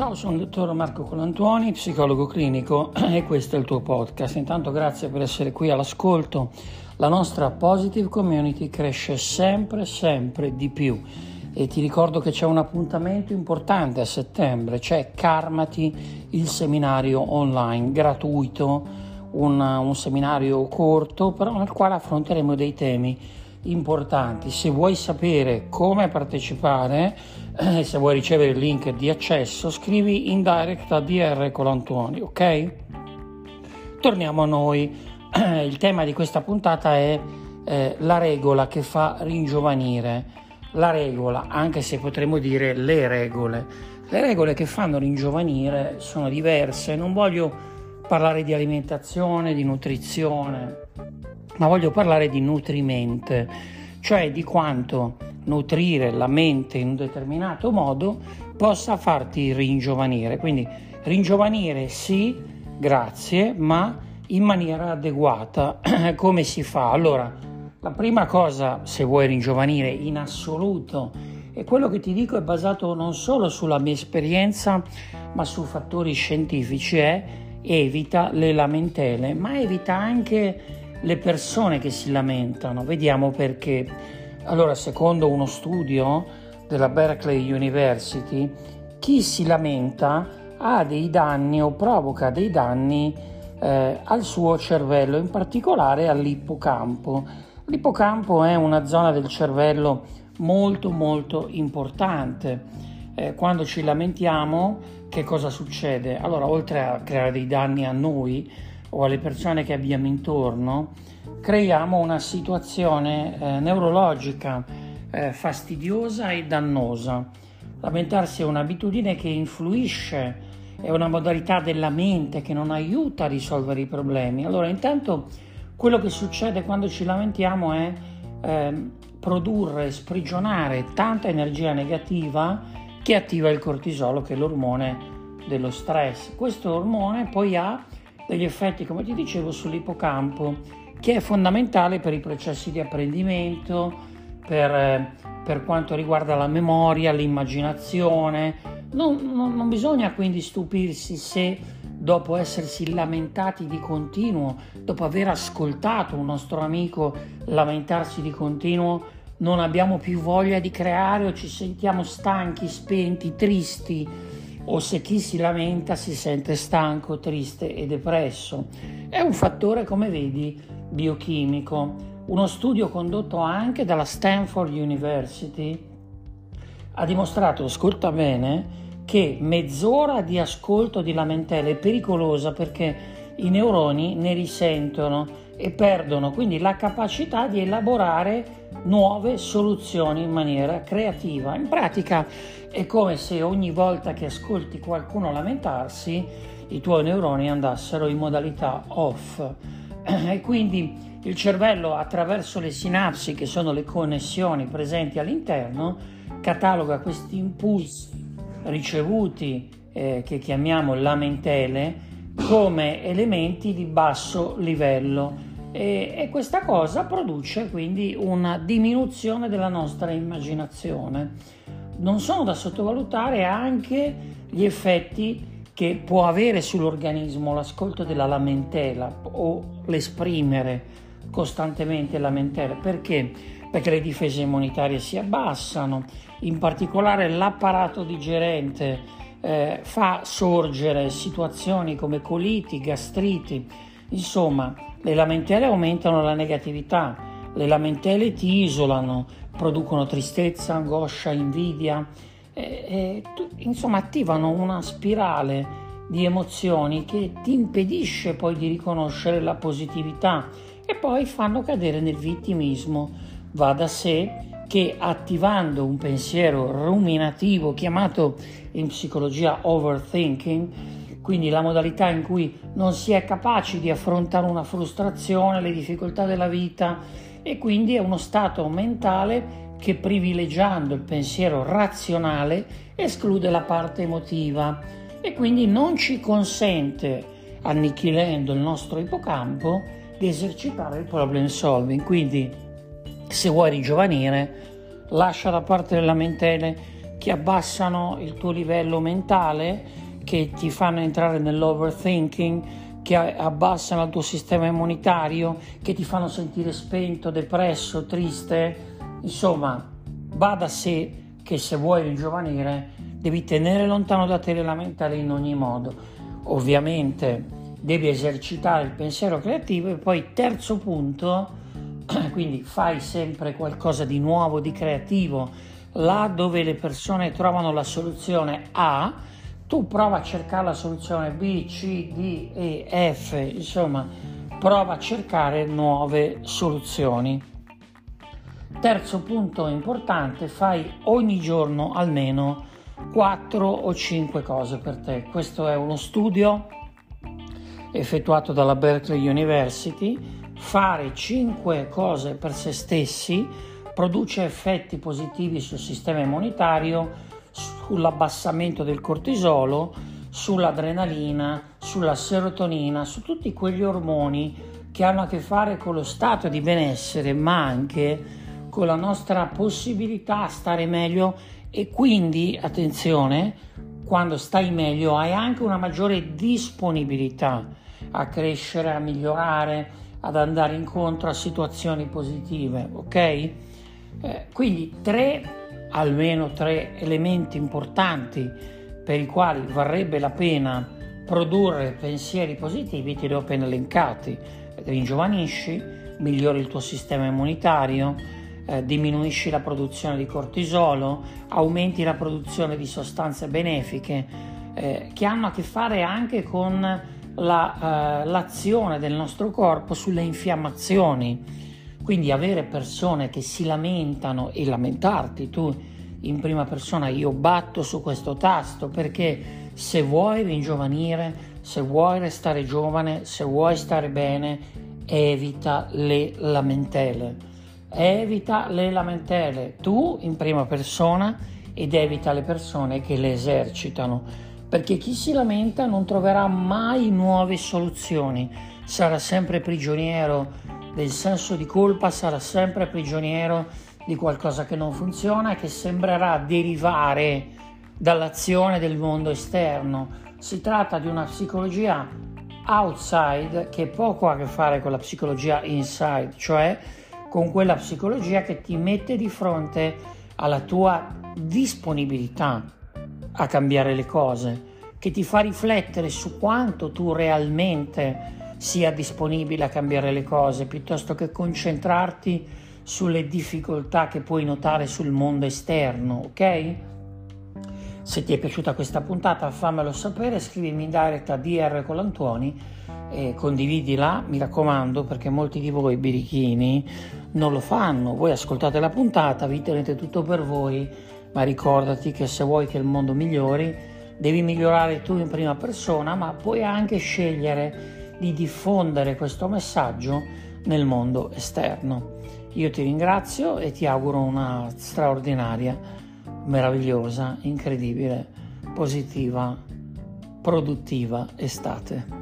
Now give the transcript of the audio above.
Ciao, sono il dottor Marco Colantuoni, psicologo clinico e questo è il tuo podcast. Intanto grazie per essere qui all'ascolto. La nostra Positive Community cresce sempre, sempre di più e ti ricordo che c'è un appuntamento importante a settembre, c'è Karmati, il seminario online gratuito, un, un seminario corto però nel quale affronteremo dei temi importanti. Se vuoi sapere come partecipare, eh, se vuoi ricevere il link di accesso, scrivi in direct a DR Colantuoni, ok? Torniamo a noi. Il tema di questa puntata è eh, la regola che fa ringiovanire. La regola, anche se potremmo dire le regole. Le regole che fanno ringiovanire sono diverse. Non voglio parlare di alimentazione, di nutrizione, ma voglio parlare di nutrimente, cioè di quanto nutrire la mente in un determinato modo possa farti ringiovanire. Quindi ringiovanire sì, grazie, ma in maniera adeguata. Come si fa? Allora, la prima cosa, se vuoi ringiovanire in assoluto, e quello che ti dico è basato non solo sulla mia esperienza, ma su fattori scientifici, è evita le lamentele, ma evita anche le persone che si lamentano. Vediamo perché. Allora, secondo uno studio della Berkeley University, chi si lamenta ha dei danni o provoca dei danni eh, al suo cervello, in particolare all'ippocampo. L'ippocampo è una zona del cervello molto molto importante. Eh, quando ci lamentiamo, che cosa succede? Allora, oltre a creare dei danni a noi, o alle persone che abbiamo intorno, creiamo una situazione eh, neurologica eh, fastidiosa e dannosa. Lamentarsi è un'abitudine che influisce, è una modalità della mente che non aiuta a risolvere i problemi. Allora, intanto quello che succede quando ci lamentiamo è eh, produrre, sprigionare tanta energia negativa che attiva il cortisolo, che è l'ormone dello stress. Questo ormone poi ha degli effetti, come ti dicevo, sull'ippocampo, che è fondamentale per i processi di apprendimento, per, eh, per quanto riguarda la memoria, l'immaginazione. Non, non, non bisogna quindi stupirsi se dopo essersi lamentati di continuo, dopo aver ascoltato un nostro amico lamentarsi di continuo, non abbiamo più voglia di creare o ci sentiamo stanchi, spenti, tristi o se chi si lamenta si sente stanco, triste e depresso. È un fattore, come vedi, biochimico. Uno studio condotto anche dalla Stanford University ha dimostrato, ascolta bene, che mezz'ora di ascolto di lamentele è pericolosa perché i neuroni ne risentono e perdono quindi la capacità di elaborare nuove soluzioni in maniera creativa. In pratica è come se ogni volta che ascolti qualcuno lamentarsi i tuoi neuroni andassero in modalità off e quindi il cervello attraverso le sinapsi che sono le connessioni presenti all'interno cataloga questi impulsi ricevuti eh, che chiamiamo lamentele come elementi di basso livello e, e questa cosa produce quindi una diminuzione della nostra immaginazione. Non sono da sottovalutare anche gli effetti che può avere sull'organismo l'ascolto della lamentela o l'esprimere costantemente lamentele. Perché? Perché le difese immunitarie si abbassano, in particolare l'apparato digerente eh, fa sorgere situazioni come coliti, gastriti, insomma le lamentele aumentano la negatività, le lamentele ti isolano, producono tristezza, angoscia, invidia, e, e, insomma attivano una spirale di emozioni che ti impedisce poi di riconoscere la positività e poi fanno cadere nel vittimismo. Va da sé che attivando un pensiero ruminativo chiamato in psicologia overthinking, quindi la modalità in cui non si è capaci di affrontare una frustrazione, le difficoltà della vita e quindi è uno stato mentale che privilegiando il pensiero razionale esclude la parte emotiva e quindi non ci consente, annichilendo il nostro ippocampo, di esercitare il problem solving. Quindi se vuoi rigiovanire, lascia da parte le lamentele, che abbassano il tuo livello mentale, che ti fanno entrare nell'overthinking, che abbassano il tuo sistema immunitario, che ti fanno sentire spento, depresso, triste. Insomma, va da sé che se vuoi ringiovanire devi tenere lontano da te la mentale in ogni modo. Ovviamente devi esercitare il pensiero creativo e poi terzo punto, quindi fai sempre qualcosa di nuovo, di creativo, là dove le persone trovano la soluzione A, tu prova a cercare la soluzione B, C, D, E, F, insomma, prova a cercare nuove soluzioni. Terzo punto importante, fai ogni giorno almeno 4 o 5 cose per te. Questo è uno studio effettuato dalla Berkeley University. Fare 5 cose per se stessi produce effetti positivi sul sistema immunitario, sull'abbassamento del cortisolo, sull'adrenalina, sulla serotonina, su tutti quegli ormoni che hanno a che fare con lo stato di benessere, ma anche con la nostra possibilità a stare meglio e quindi, attenzione, quando stai meglio hai anche una maggiore disponibilità a crescere, a migliorare, ad andare incontro a situazioni positive, ok? Eh, quindi tre, almeno tre elementi importanti per i quali varrebbe la pena produrre pensieri positivi, ti li ho appena elencati. Ringiovanisci, migliori il tuo sistema immunitario, eh, diminuisci la produzione di cortisolo, aumenti la produzione di sostanze benefiche eh, che hanno a che fare anche con la, eh, l'azione del nostro corpo sulle infiammazioni. Quindi avere persone che si lamentano e lamentarti tu in prima persona, io batto su questo tasto perché se vuoi ringiovanire, se vuoi restare giovane, se vuoi stare bene, evita le lamentele. Evita le lamentele. Tu in prima persona ed evita le persone che le esercitano, perché chi si lamenta non troverà mai nuove soluzioni, sarà sempre prigioniero del senso di colpa, sarà sempre prigioniero di qualcosa che non funziona e che sembrerà derivare dall'azione del mondo esterno. Si tratta di una psicologia outside che poco ha a che fare con la psicologia inside, cioè con quella psicologia che ti mette di fronte alla tua disponibilità a cambiare le cose, che ti fa riflettere su quanto tu realmente sia disponibile a cambiare le cose, piuttosto che concentrarti sulle difficoltà che puoi notare sul mondo esterno, ok? Se ti è piaciuta questa puntata fammelo sapere, scrivimi in diretta a DR Colantuoni e condividila, mi raccomando, perché molti di voi birichini non lo fanno. Voi ascoltate la puntata, vi tenete tutto per voi, ma ricordati che se vuoi che il mondo migliori, devi migliorare tu in prima persona, ma puoi anche scegliere di diffondere questo messaggio nel mondo esterno. Io ti ringrazio e ti auguro una straordinaria, meravigliosa, incredibile, positiva, produttiva estate.